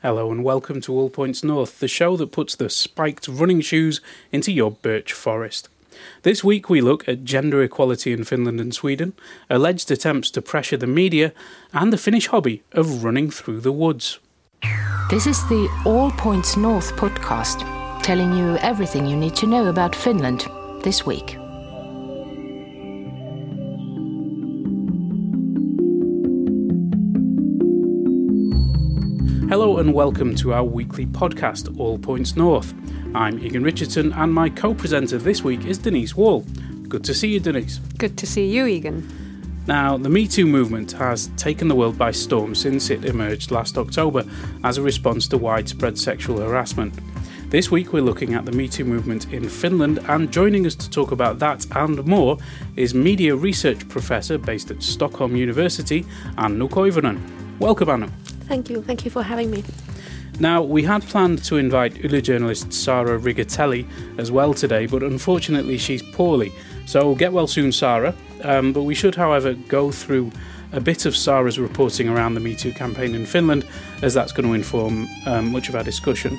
Hello and welcome to All Points North, the show that puts the spiked running shoes into your birch forest. This week we look at gender equality in Finland and Sweden, alleged attempts to pressure the media, and the Finnish hobby of running through the woods. This is the All Points North podcast, telling you everything you need to know about Finland this week. Hello and welcome to our weekly podcast, All Points North. I'm Egan Richardson, and my co presenter this week is Denise Wall. Good to see you, Denise. Good to see you, Egan. Now, the Me Too movement has taken the world by storm since it emerged last October as a response to widespread sexual harassment. This week, we're looking at the Me Too movement in Finland, and joining us to talk about that and more is media research professor based at Stockholm University, Anu Koivunen. Welcome, Anu. Thank you. Thank you for having me. Now, we had planned to invite Yle journalist Sara Rigatelli as well today, but unfortunately she's poorly. So get well soon, Sara. Um, but we should, however, go through a bit of Sara's reporting around the Me Too campaign in Finland, as that's going to inform um, much of our discussion.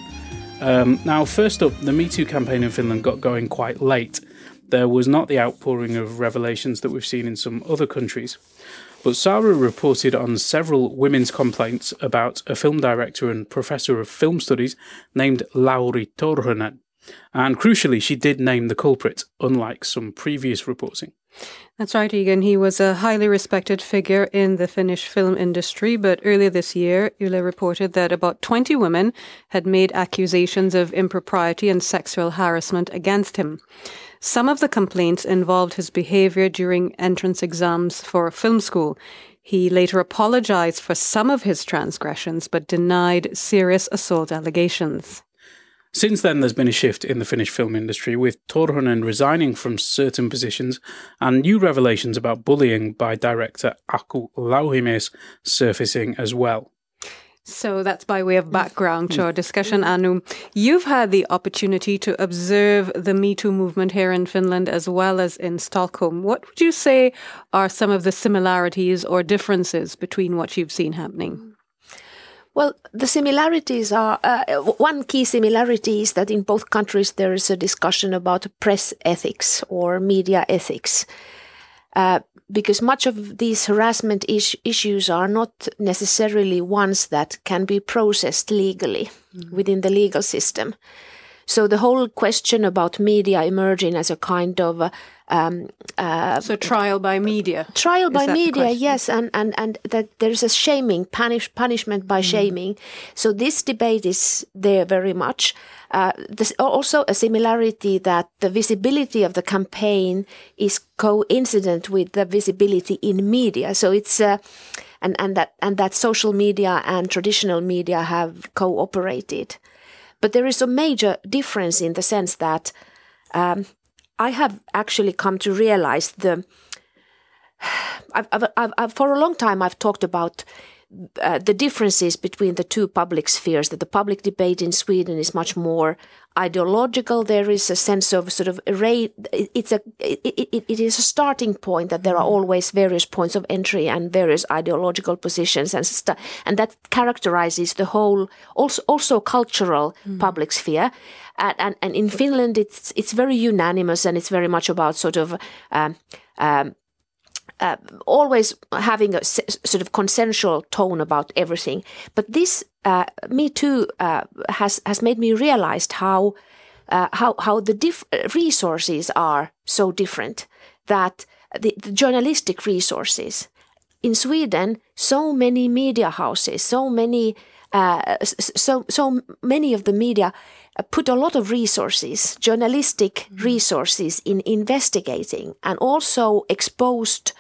Um, now, first up, the Me Too campaign in Finland got going quite late. There was not the outpouring of revelations that we've seen in some other countries. But Sara reported on several women's complaints about a film director and professor of film studies named Lauri Torhonen. And crucially, she did name the culprit, unlike some previous reporting. That's right, Egan. He was a highly respected figure in the Finnish film industry, but earlier this year, Yle reported that about 20 women had made accusations of impropriety and sexual harassment against him. Some of the complaints involved his behavior during entrance exams for film school. He later apologized for some of his transgressions, but denied serious assault allegations. Since then, there's been a shift in the Finnish film industry, with Torhonen resigning from certain positions and new revelations about bullying by director Aku Louhimies surfacing as well. So that's by way of background to our discussion, Anu. You've had the opportunity to observe the Me Too movement here in Finland as well as in Stockholm. What would you say are some of the similarities or differences between what you've seen happening? Well, the similarities are uh, one key similarity is that in both countries there is a discussion about press ethics or media ethics. Uh, because much of these harassment is- issues are not necessarily ones that can be processed legally mm. within the legal system. So the whole question about media emerging as a kind of uh, um, uh, so trial by media, trial by media, yes, and and and that there's a shaming, punish punishment by mm. shaming. So this debate is there very much. Uh, there's also a similarity that the visibility of the campaign is coincident with the visibility in media. So it's uh, and and that and that social media and traditional media have cooperated. But there is a major difference in the sense that um, I have actually come to realize the. I've, I've, I've, for a long time, I've talked about uh, the differences between the two public spheres that the public debate in Sweden is much more ideological there is a sense of sort of array it's a it, it, it is a starting point that there are mm-hmm. always various points of entry and various ideological positions and st- and that characterizes the whole also also cultural mm. public sphere and, and, and in Finland it's it's very unanimous and it's very much about sort of um, um, uh, always having a sort of consensual tone about everything. But this, uh, Me Too, uh, has has made me realize how uh, how how the diff- resources are so different. That the, the journalistic resources in Sweden, so many media houses, so many uh, so so many of the media put a lot of resources, journalistic mm. resources, in investigating and also exposed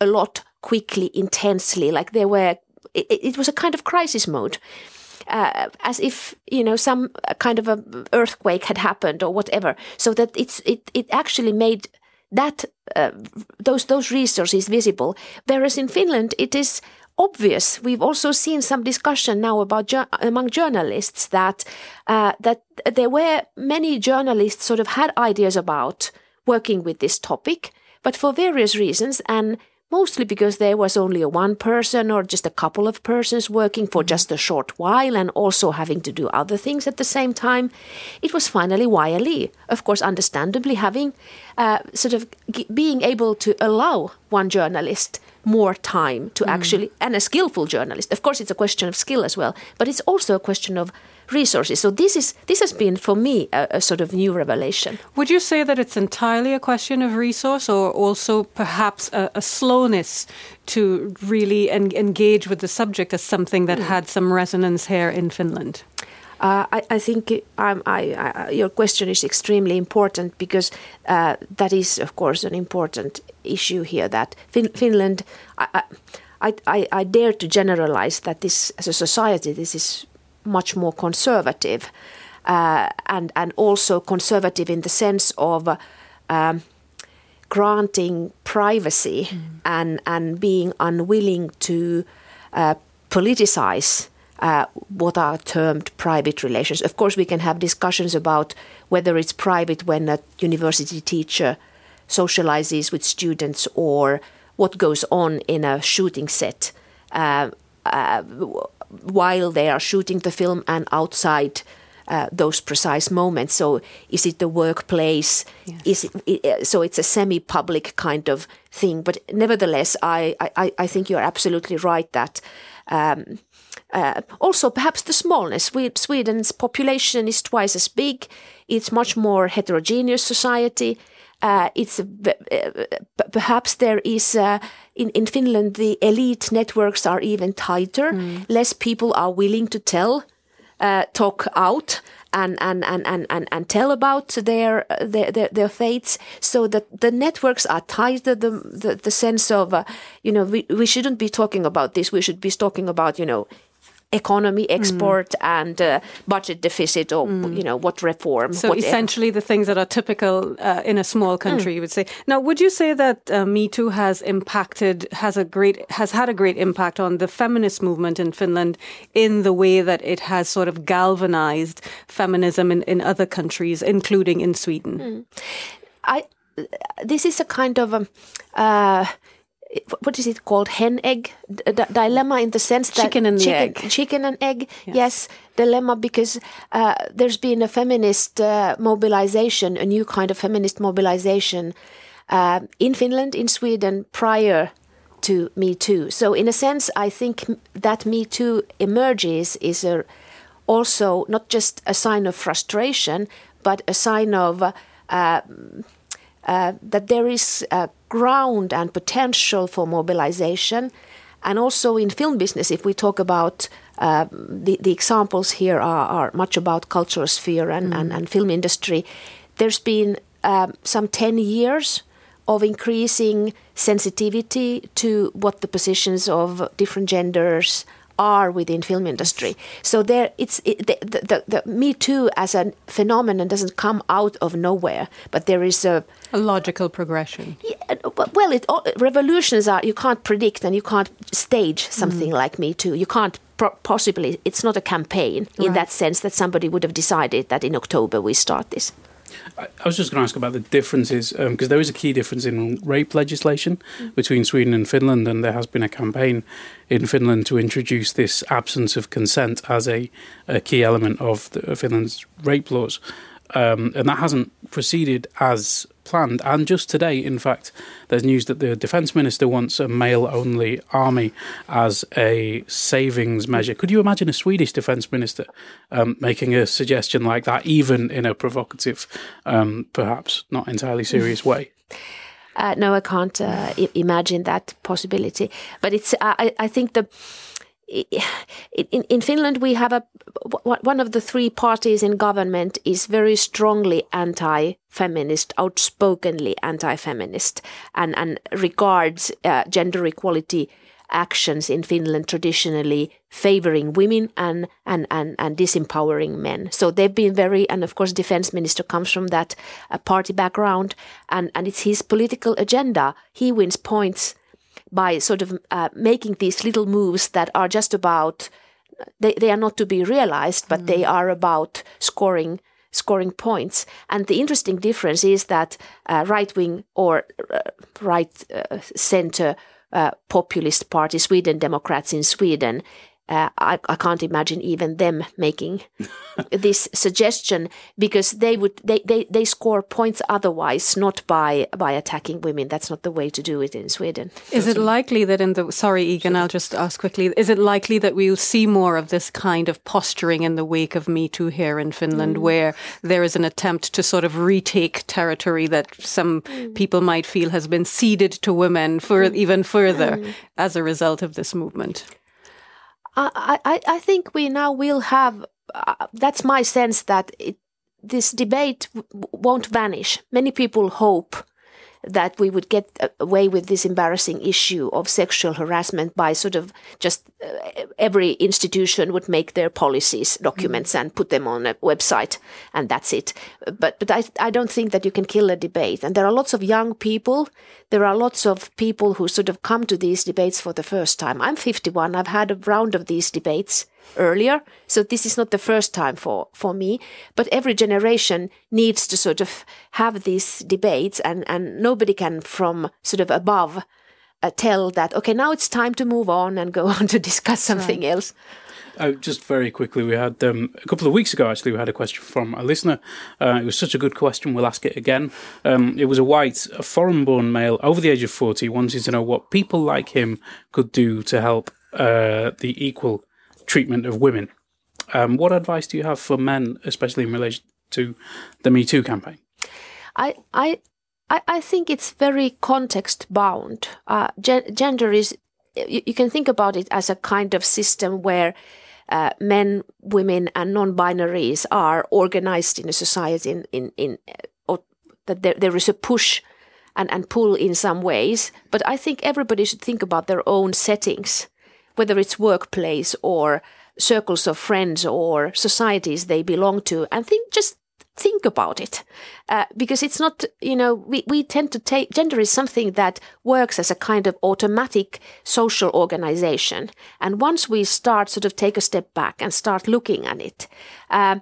a lot quickly, intensely, like there were, it, it was a kind of crisis mode. Uh, as if you know some kind of a earthquake had happened or whatever, so that it's it it actually made that uh, those those resources visible. Whereas in Finland, it is obvious. We've also seen some discussion now about among journalists that uh, that there were many journalists sort of had ideas about working with this topic, but for various reasons and mostly because there was only a one person or just a couple of persons working for just a short while and also having to do other things at the same time. It was finally YLE, of course, understandably having uh, sort of g- being able to allow one journalist more time to actually, and a skillful journalist. Of course, it's a question of skill as well, but it's also a question of resources. So this is this has been for me a, a sort of new revelation. Would you say that it's entirely a question of resource, or also perhaps a, a slowness to really en- engage with the subject as something that had some resonance here in Finland? Uh, I, I, think um, I, I, your question is extremely important because uh, that is, of course, an important issue here. That fin- Finland, I, I, dare to generalize that this, as a society, this is much more conservative, uh, and and also conservative in the sense of um, granting privacy mm. and and being unwilling to uh, politicize. Uh, what are termed private relations. Of course, we can have discussions about whether it's private when a university teacher socializes with students or what goes on in a shooting set. Uh, uh, while they are shooting the film and outside uh, those precise moments. So, is it the workplace? Yes. Is it, uh, so? It's a semi-public kind of thing. But nevertheless, I I, I think you're absolutely right that. Um, uh, also, perhaps the smallness. Sweden's population is twice as big. It's much more heterogeneous society. Uh, it's uh, perhaps there is uh, in in Finland the elite networks are even tighter. Mm. Less people are willing to tell, uh, talk out. And, and, and, and, and, and tell about their, their, their, their fates so that the networks are tighter the, the, the sense of uh, you know we, we shouldn't be talking about this we should be talking about you know economy, export, mm. and uh, budget deficit, or mm. you know what reform. So essentially, the things that are typical uh, in a small country, mm. you would say. Now, would you say that uh, Me Too has impacted, has a great, has had a great impact on the feminist movement in Finland in the way that it has sort of galvanized feminism in, in other countries, including in Sweden? Mm. I. This is a kind of. Um, uh, what is it called? Hen egg? D- dilemma in the sense that chicken and chicken, egg. chicken and egg? Yes, yes dilemma because uh, there's been a feminist uh, mobilization a new kind of feminist mobilization uh, in Finland in Sweden prior to Me Too. So in a sense I think that Me Too emerges is a, also not just a sign of frustration but a sign of uh, that there is uh, ground and potential for mobilization. And also in film business, if we talk about uh, the, the examples here are, are much about cultural sphere and, mm. and, and, film industry, there's been um, some 10 years of increasing sensitivity to what the positions of different genders are within film industry. So there, it's it, the, the, the, Me Too as a phenomenon doesn't come out of nowhere, but there is a a logical progression. Yeah, well, it, all, revolutions are you can't predict and you can't stage something mm. like Me Too. You can't possibly. It's not a campaign in right. that sense that somebody would have decided that in October we start this. I, was just going to ask about the differences because um, there is a key difference in rape legislation mm. between Sweden and Finland, and there has been a campaign in Finland to introduce this absence of consent as a, a key element of the, Finland's rape laws. Um, and that hasn't proceeded as planned. And just today, in fact, there's news that the defence minister wants a male only army as a savings measure. Could you imagine a Swedish defence minister um, making a suggestion like that, even in a provocative, um, perhaps not entirely serious way? Uh, no, I can't uh, I- imagine that possibility. But it's, I, I think the in, in Finland, we have a one of the three parties in government is very strongly anti-feminist, outspokenly anti-feminist, and and regards uh, gender equality actions in Finland traditionally favoring women and, and, and, and disempowering men. So they've been very, and of course, defense minister comes from that uh, party background, and, and it's his political agenda. He wins points by sort of uh, making these little moves that are just about they, they are not to be realized but mm. they are about scoring scoring points and the interesting difference is that uh, right wing or uh, right uh, center uh, populist party, Sweden Democrats in Sweden, uh, I, I, can't imagine even them making this suggestion because they would they, they, they score points otherwise not by by attacking women that's not the way to do it in Sweden is it likely that in the sorry Egan I'll just ask quickly is it likely that we'll see more of this kind of posturing in the wake of Me Too here in Finland mm. where there is an attempt to sort of retake territory that some mm. people might feel has been ceded to women for mm. even further mm. as a result of this movement I, I, I think we now will have. Uh, that's my sense that it, this debate w- won't vanish. Many people hope that we would get away with this embarrassing issue of sexual harassment by sort of just uh, every institution would make their policies documents mm. and put them on a website and that's it. But but I, I don't think that you can kill a debate. And there are lots of young people. There are lots of people who sort of come to these debates for the first time. I'm 51 i've had a round of these debates earlier. So this is not the first time for, for me, but every generation needs to sort of have these debates and, and nobody can from sort of above uh, tell that, okay, now it's time to move on and go on to discuss something right. else. Uh, just very quickly, we had um, a couple of weeks ago. Actually, we had a question from a listener. Uh, it was such a good question. We'll ask it again. Um, it was a white, a foreign-born male over the age of forty, wanting to know what people like him could do to help uh, the equal treatment of women. Um, what advice do you have for men, especially in relation to the Me Too campaign? I, I, I think it's very context bound. Uh, gen- gender is, you, you, can think about it as a kind of system where uh, men, women, and non-binaries are organized in a society in, in, in or that there, there is a push and, and pull in some ways. But I think everybody should think about their own settings whether it's workplace or circles of friends or societies they belong to, and think just think about it. Uh, because it's not you know we, we tend to take gender is something that works as a kind of automatic social organization. And once we start sort of take a step back and start looking at it uh,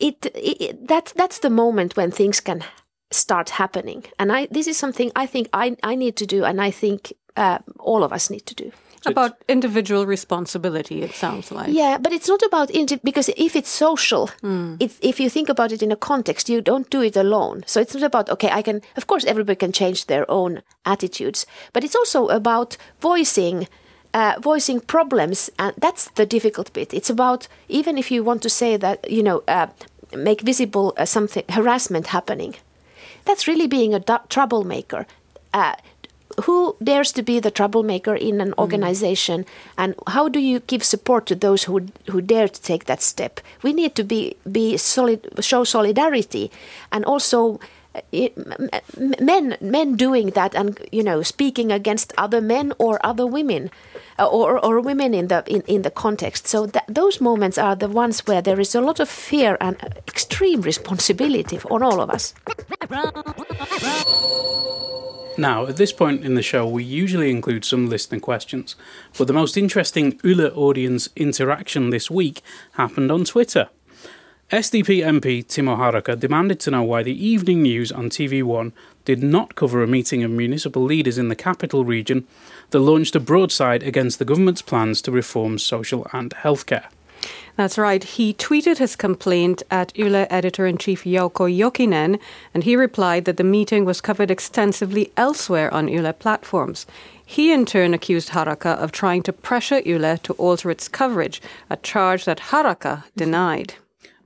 it, it that that's the moment when things can start happening. And i this is something i think i i need to do and i think uh, all of us need to do about individual responsibility, it sounds like. Yeah, but it's not about indi- because if it's social, mm. if you think about it in a context, you don't do it alone. So it's not about okay, I can. Of course, everybody can change their own attitudes, but it's also about voicing. Uh, voicing problems, and that's the difficult bit. It's about even if you want to say that you know, uh, make visible uh, something harassment happening. That's really being a du- troublemaker. Who dares to be the troublemaker in an mm. organization mm. and how do you give support to those who who dare to take that step we need to be be solid show solidarity and also uh, men men doing that and you know speaking against other men or other women uh, or, or women in the in, in the context so that those moments are the ones where there is a lot of fear and extreme responsibility on all of us now, at this point in the show, we usually include some listener questions, but the most interesting Yle audience interaction this week happened on Twitter. SDP MP Timo Harakka demanded to know why the evening news on TV1 did not cover a meeting of municipal leaders in the capital region that launched a broadside against the government's plans to reform social and healthcare. That's right. He tweeted his complaint at Yle editor in chief Jouko Jokinen, and he replied that the meeting was covered extensively elsewhere on Yle platforms. He in turn accused Harakka of trying to pressure Yle to alter its coverage, a charge that Harakka denied.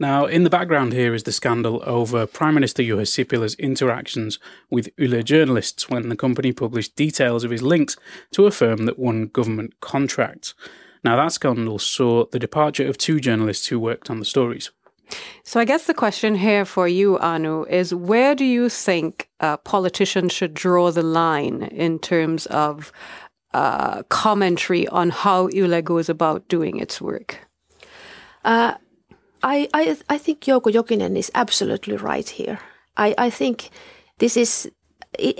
Now, in the background here is the scandal over Prime Minister Juha Sipilä's interactions with Yle journalists when the company published details of his links to a firm that won government contracts. Now, that scandal saw the departure of two journalists who worked on the stories. So, I guess the question here for you, Anu, is where do you think uh, politicians should draw the line in terms of uh, commentary on how Yle goes about doing its work? Uh, I, I, I think Jouko Jokinen is absolutely right here. I, I think this is,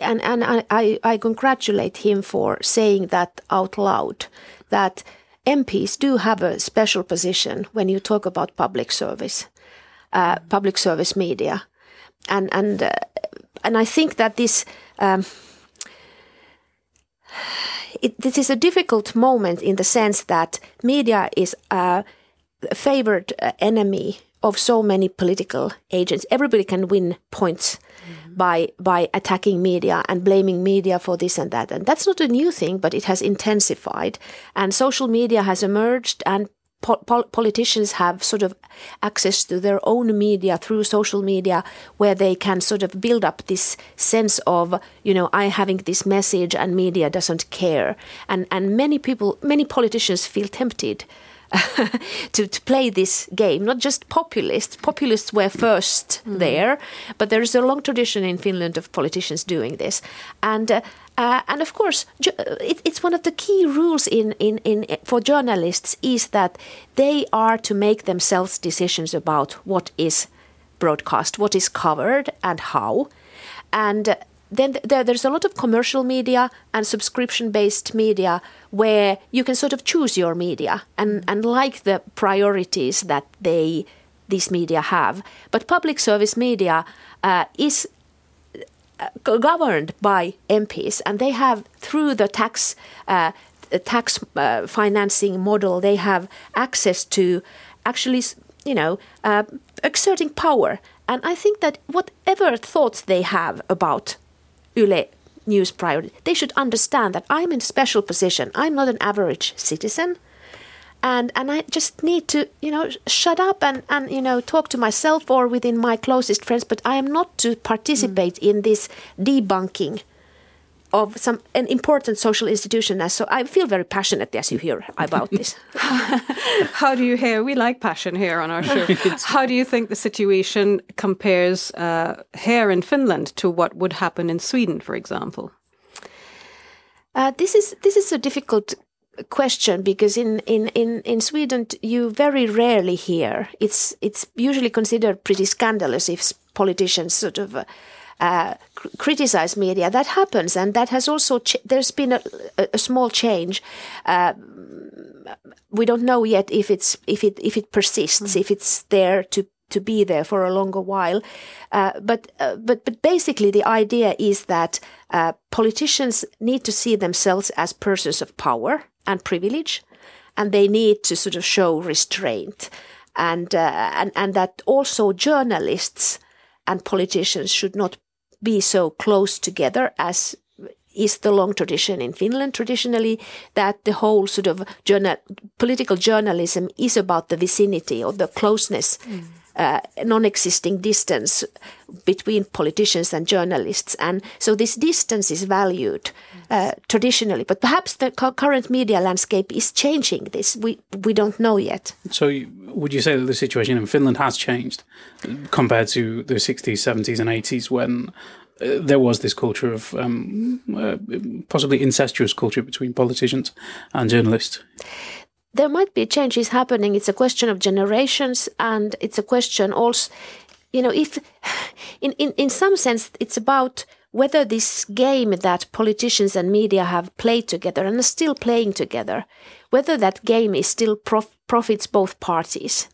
and, and I, I congratulate him for saying that out loud, that MPs do have a special position when you talk about public service, uh, public service media, and and uh, and I think that this. Um, it, this is a difficult moment in the sense that media is a favored uh, enemy of so many political agents. Everybody can win points. By by attacking media and blaming media for this and that. And that's not a new thing, but it has intensified. And social media has emerged and po- politicians have sort of access to their own media through social media where they can sort of build up this sense of you know i having this message and media doesn't care and and many people many politicians feel tempted to, to play this game. Not just populists. Populists were first mm. there, but there is a long tradition in Finland of politicians doing this. And uh, uh, and of course, it, it's one of the key rules in, in, in for journalists is that they are to make themselves decisions about what is broadcast, what is covered, and how. And then there, there's a lot of commercial media and subscription based media where you can sort of choose your media and, and like the priorities that they these media have. But public service media uh, is uh, governed by MPs, and they have through the tax uh, tax uh, financing model, they have access to actually, you know, uh, exerting power. And I think that whatever thoughts they have about Yle news priority. They should understand that I'm in a special position. I'm not an average citizen. And and I just need to, you know, shut up and, and you know, talk to myself or within my closest friends, but I am not to participate mm. in this debunking of some an important social institution so I feel very passionate as you hear about this. How do you hear? We like passion here on our show. How do you think the situation compares uh, here in Finland to what would happen in Sweden, for example? Uh, this is this is a difficult question because in, in, in, in Sweden you very rarely hear it's it's usually considered pretty scandalous if politicians sort of uh, uh, criticize media. That happens, and that has also ch- there's been a, a small change. Uh, we don't know yet if it's if it if it persists, mm. if it's there to to be there for a longer while. Uh, but uh, but but basically, the idea is that uh, politicians need to see themselves as persons of power and privilege, and they need to sort of show restraint, and uh, and and that also journalists and politicians should not be so close together as is the long tradition in Finland traditionally that the whole sort of journal, political journalism is about the vicinity or the closeness, mm. Uh, non-existing distance between politicians and journalists, and so this distance is valued uh, traditionally. But perhaps the current media landscape is changing this. We we don't know yet. So, would you say that the situation in Finland has changed compared to the 60s, 70s, and 80s when uh, there was this culture of um, uh, possibly incestuous culture between politicians and journalists. There might be changes happening. It's a question of generations, and it's a question also, you know, if in, in, in some sense it's about whether this game that politicians and media have played together and are still playing together, whether that game is still prof- profits both parties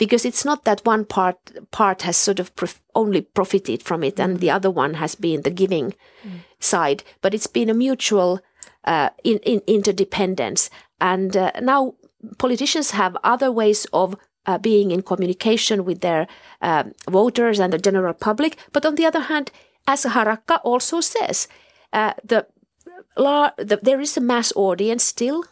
because it's not that one part part has sort of prof- only profited from it and the other one has been the giving mm. side, but it's been a mutual uh, in, in interdependence. And uh, now politicians have other ways of uh, being in communication with their um, voters and the general public. But on the other hand, as Harakka also says, uh, the, the there is a mass audience still.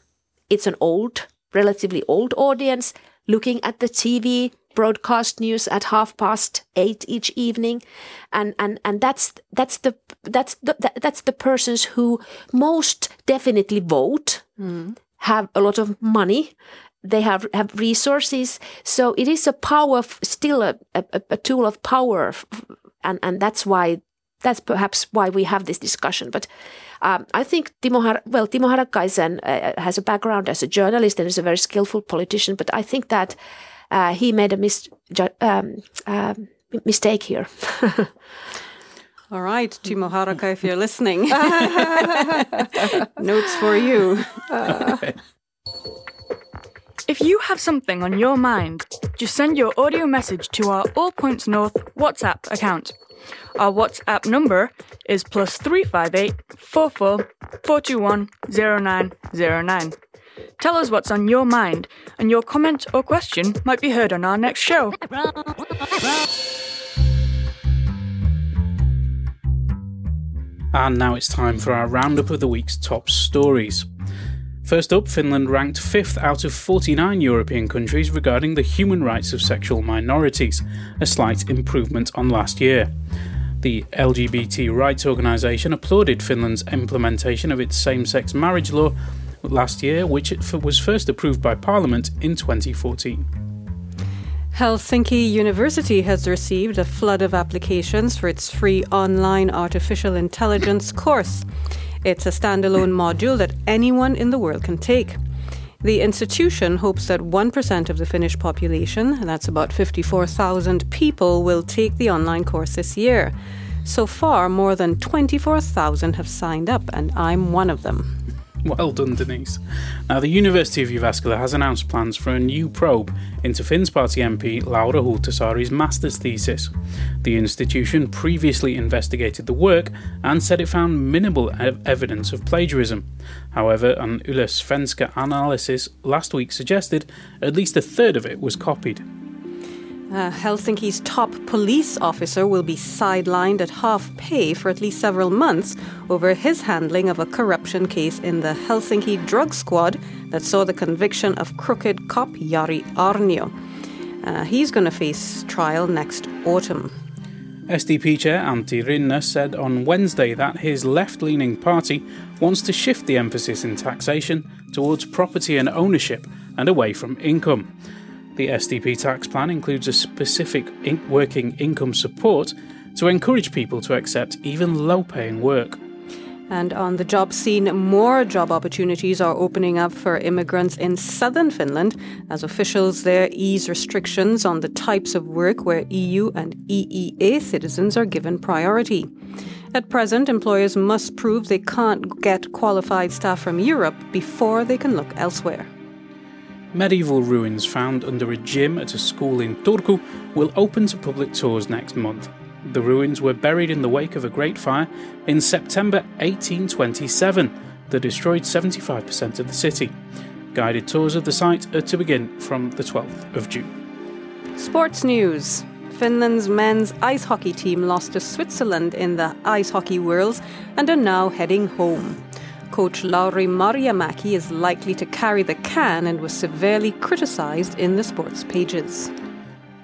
It's an old, relatively old audience looking at the TV broadcast news at half past eight each evening, and and and that's that's the that's the that's the persons who most definitely vote, mm. Have a lot of money, they have have resources, so it is a power still a, a, a tool of power, and and that's why that's perhaps why we have this discussion, but. Um, I think Timo, Har- well, Timo Harakkaisen uh, has a background as a journalist and is a very skillful politician, but I think that uh, he made a mis- um, uh, mistake here. All right, Timo Harakka, if you're listening, notes for you. If you have something on your mind, just send your audio message to our All Points North WhatsApp account Our WhatsApp number is plus 358 44 421 0909. Tell us what's on your mind, and your comment or question might be heard on our next show. And now it's time for our roundup of the week's top stories. First up, Finland ranked fifth out of 49 European countries regarding the human rights of sexual minorities, a slight improvement on last year. The LGBT rights organisation applauded Finland's implementation of its same sex marriage law last year, which was first approved by Parliament in 2014. Helsinki University has received a flood of applications for its free online artificial intelligence course. It's a standalone module that anyone in the world can take. The institution hopes that 1% of the Finnish population, that's about 54,000 people, will take the online course this year. So far, more than 24,000 have signed up, and I'm one of them. Well done, Denise. Now, the University of Jyväskylä has announced plans for a new probe into Finns Party MP Laura Huhtasaari's master's thesis. The institution previously investigated the work and said it found minimal ev- evidence of plagiarism. However, an Yle Svenska analysis last week suggested at least a third of it was copied. Uh, Helsinki's top police officer will be sidelined at half pay for at least several months over his handling of a corruption case in the Helsinki drug squad that saw the conviction of crooked cop Jari Aarnio. Uh, he's going to face trial next autumn. SDP chair Antti Rinne said on Wednesday that his left leaning party wants to shift the emphasis in taxation towards property and ownership and away from income. The SDP tax plan includes a specific in- working income support to encourage people to accept even low paying work. And on the job scene, more job opportunities are opening up for immigrants in southern Finland as officials there ease restrictions on the types of work where EU and EEA citizens are given priority. At present, employers must prove they can't get qualified staff from Europe before they can look elsewhere. Medieval ruins found under a gym at a school in Turku will open to public tours next month. The ruins were buried in the wake of a great fire in September 1827 that destroyed 75% of the city. Guided tours of the site are to begin from the 12th of June. Sports news. Finland's men's ice hockey team lost to Switzerland in the Ice Hockey Worlds and are now heading home. Coach Lauri Marjamäki is likely to carry the can and was severely criticised in the sports pages.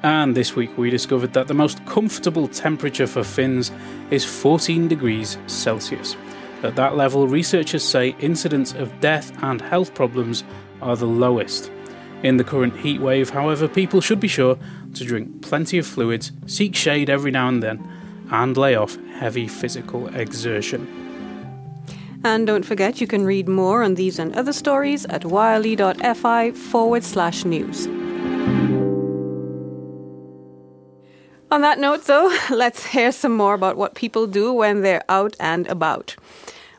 And this week we discovered that the most comfortable temperature for Finns is 14 degrees Celsius. At that level, researchers say incidents of death and health problems are the lowest. In the current heat wave, however, people should be sure to drink plenty of fluids, seek shade every now and then, and lay off heavy physical exertion. And don't forget, you can read more on these and other stories at yle.fi forward slash news. On that note, though, let's hear some more about what people do when they're out and about.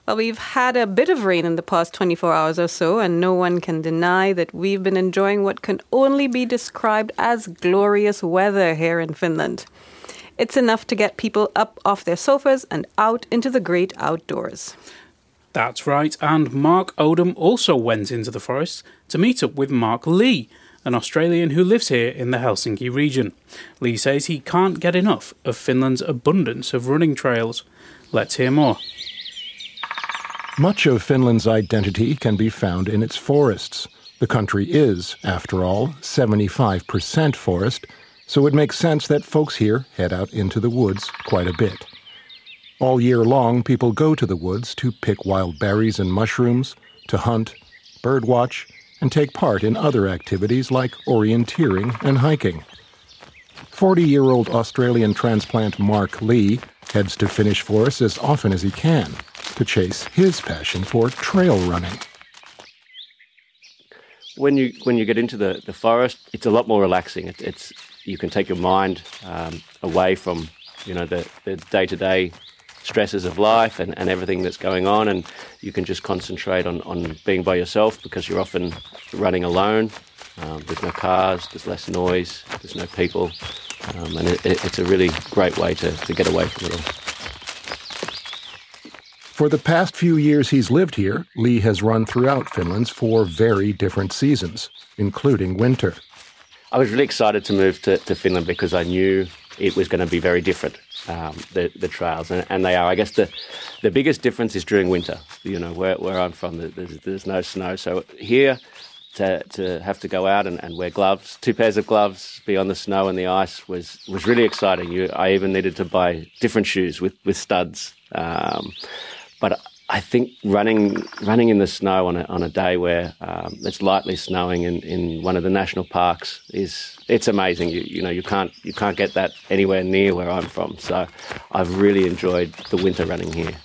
Well, we've had a bit of rain in the past 24 hours or so, and no one can deny that we've been enjoying what can only be described as glorious weather here in Finland. It's enough to get people up off their sofas and out into the great outdoors. That's right, and Mark Odom also went into the forest to meet up with Mark Lee, an Australian who lives here in the Helsinki region. Lee says he can't get enough of Finland's abundance of running trails. Let's hear more. Much of Finland's identity can be found in its forests. The country is, after all, 75% forest, so it makes sense that folks here head out into the woods quite a bit. All year long, people go to the woods to pick wild berries and mushrooms, to hunt, birdwatch, and take part in other activities like orienteering and hiking. 40 year old Australian transplant Mark Lee heads to Finnish forests as often as he can to chase his passion for trail running. When you when you get into the, the forest, it's a lot more relaxing. It, it's you can take your mind um, away from you know the the day to day stresses of life and, and everything that's going on and you can just concentrate on, on being by yourself because you're often running alone um, there's no cars there's less noise there's no people um, and it, it, it's a really great way to, to get away from it all. For the past few years he's lived here, Lee has run throughout Finland's four very different seasons, including winter. I was really excited to move to, to Finland because I knew it was going to be very different, um, the, the trails, and, and, they are. I guess the, the biggest difference is during winter. You know, where, where I'm from, there's, there's no snow. So here, to, to have to go out and, and, wear gloves, two pairs of gloves, be on the snow and the ice was, was really exciting. You, I even needed to buy different shoes with, with studs. Um, but I think running running in the snow on a, on a day where um, it's lightly snowing in, in one of the national parks is it's amazing. You, you know you can't you can't get that anywhere near where I'm from. So I've really enjoyed the winter running here.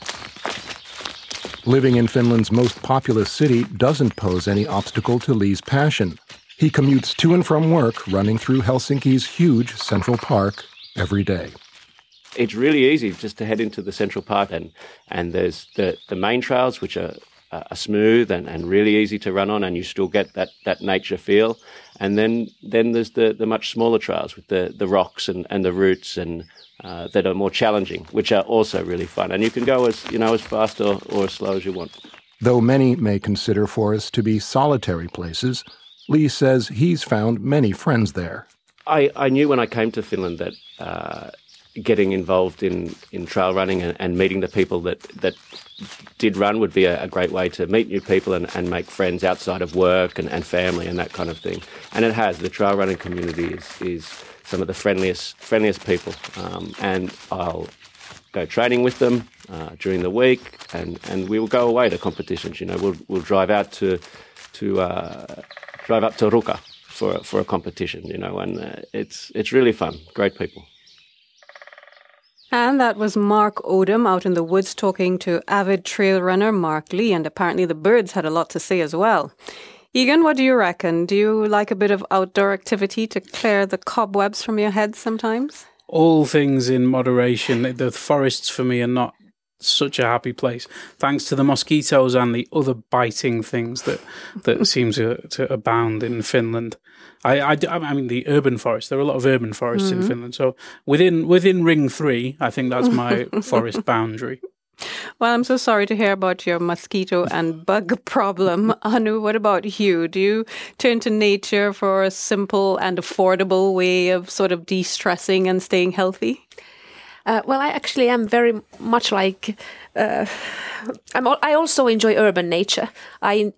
Living in Finland's most populous city doesn't pose any obstacle to Lee's passion. He commutes to and from work running through Helsinki's huge Central Park every day it's really easy just to head into the Central Park and and there's the the main trails which are are smooth and, and really easy to run on and you still get that, that nature feel. And then then there's the, the much smaller trails with the, the rocks and, and the roots and uh, that are more challenging which are also really fun. And you can go as you know as fast or, or as slow as you want. Though many may consider forests to be solitary places lee says he's found many friends there. I, I knew when I came to Finland that uh, getting involved in, in trail running and, and meeting the people that, that did run would be a, a, great way to meet new people and, and make friends outside of work and, and family and that kind of thing. And it has. The trail running community is, is some of the friendliest friendliest people. Um, and I'll go training with them uh, during the week, and, and we will go away to competitions. You know, we'll we'll drive out to to uh, drive up to Ruka for for a competition. You know, and uh, it's it's really fun. Great people. And that was Mark Odom out in the woods talking to avid trail runner Mark Lee, and apparently the birds had a lot to say as well. Egan, what do you reckon? Do you like a bit of outdoor activity to clear the cobwebs from your head sometimes? All things in moderation. The forests for me are not such a happy place, thanks to the mosquitoes and the other biting things that that seem to, to abound in Finland. I, I, I mean the urban forest. There are a lot of urban forests mm-hmm. in Finland. So within within Ring Three, I think that's my forest boundary. Well, I'm so sorry to hear about your mosquito and bug problem. Anu, what about you? Do you turn to nature for a simple and affordable way of sort of de stressing and staying healthy? Uh, well, I actually am very much like. Uh, I'm, I also enjoy urban nature. I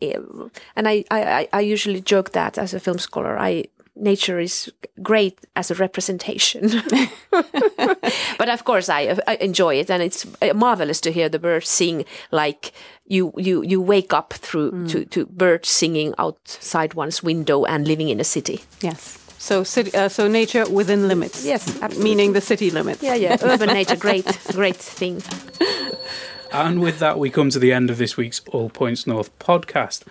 and I, I, I usually joke that as a film scholar, I nature is great as a representation. but of course, I, I, enjoy it, and it's marvelous to hear the birds sing. Like you, you, you wake up through mm. to, to birds singing outside one's window and living in a city. Yes. So, city, uh, so nature within limits. Yes, absolutely. meaning the city limits. Yeah, yeah. Urban nature, great, great thing. And with that, we come to the end of this week's All Points North podcast.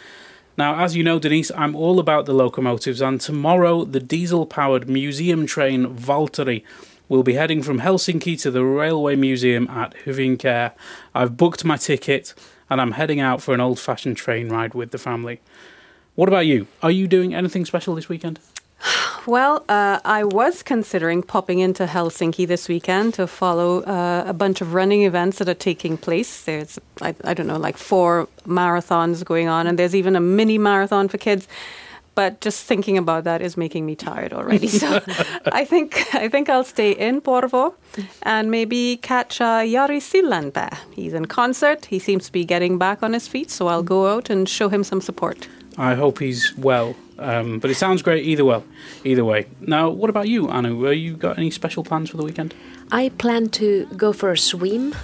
Now, as you know, Denise, I'm all about the locomotives, and tomorrow the diesel powered museum train Valtteri will be heading from Helsinki to the Railway Museum at Hyvinkää. I've booked my ticket and I'm heading out for an old fashioned train ride with the family. What about you? Are you doing anything special this weekend? Well, uh, I was considering popping into Helsinki this weekend to follow uh, a bunch of running events that are taking place. There's, I, I, don't know, like four marathons going on, and there's even a mini marathon for kids. But just thinking about that is making me tired already. So I think I think I'll stay in Porvoo and maybe catch uh, Jari Sillanpää. He's in concert. He seems to be getting back on his feet, so I'll go out and show him some support. I hope he's well. Um, but it sounds great either way. Either way. Now, what about you, Anu? Have you got any special plans for the weekend? I plan to go for a swim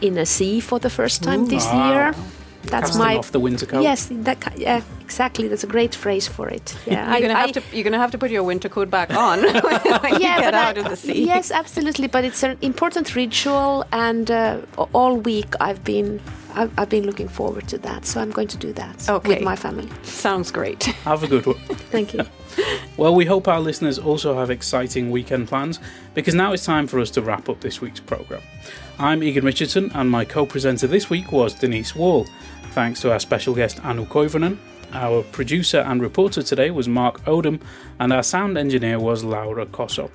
in a sea for the first time Ooh, this ah, year. That's my off the winter coat. Yes, that yeah, exactly. That's a great phrase for it. Yeah, you're gonna I, have to you're gonna have to put your winter coat back on when yeah, you get out I, of the sea. Yes, absolutely. But it's an important ritual, and uh, all week I've been I've, I've, been looking forward to that, so I'm going to do that okay. with my family. Sounds great. Have a good one. Thank you. well, we hope our listeners also have exciting weekend plans because now it's time for us to wrap up this week's programme. I'm Egan Richardson, and my co presenter this week was Denise Wall. Thanks to our special guest Anu Koivunen. Our producer and reporter today was Mark Odom, and our sound engineer was Laura Cosso.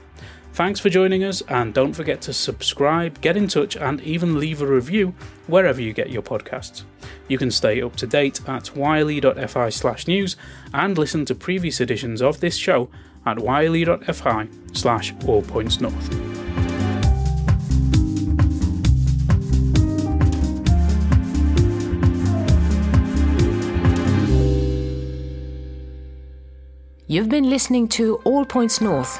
Thanks for joining us, and don't forget to subscribe, get in touch, and even leave a review wherever you get your podcasts. You can stay up to date at yle.fi slash news and listen to previous editions of this show at yle.fi slash all points north. You've been listening to All Points North,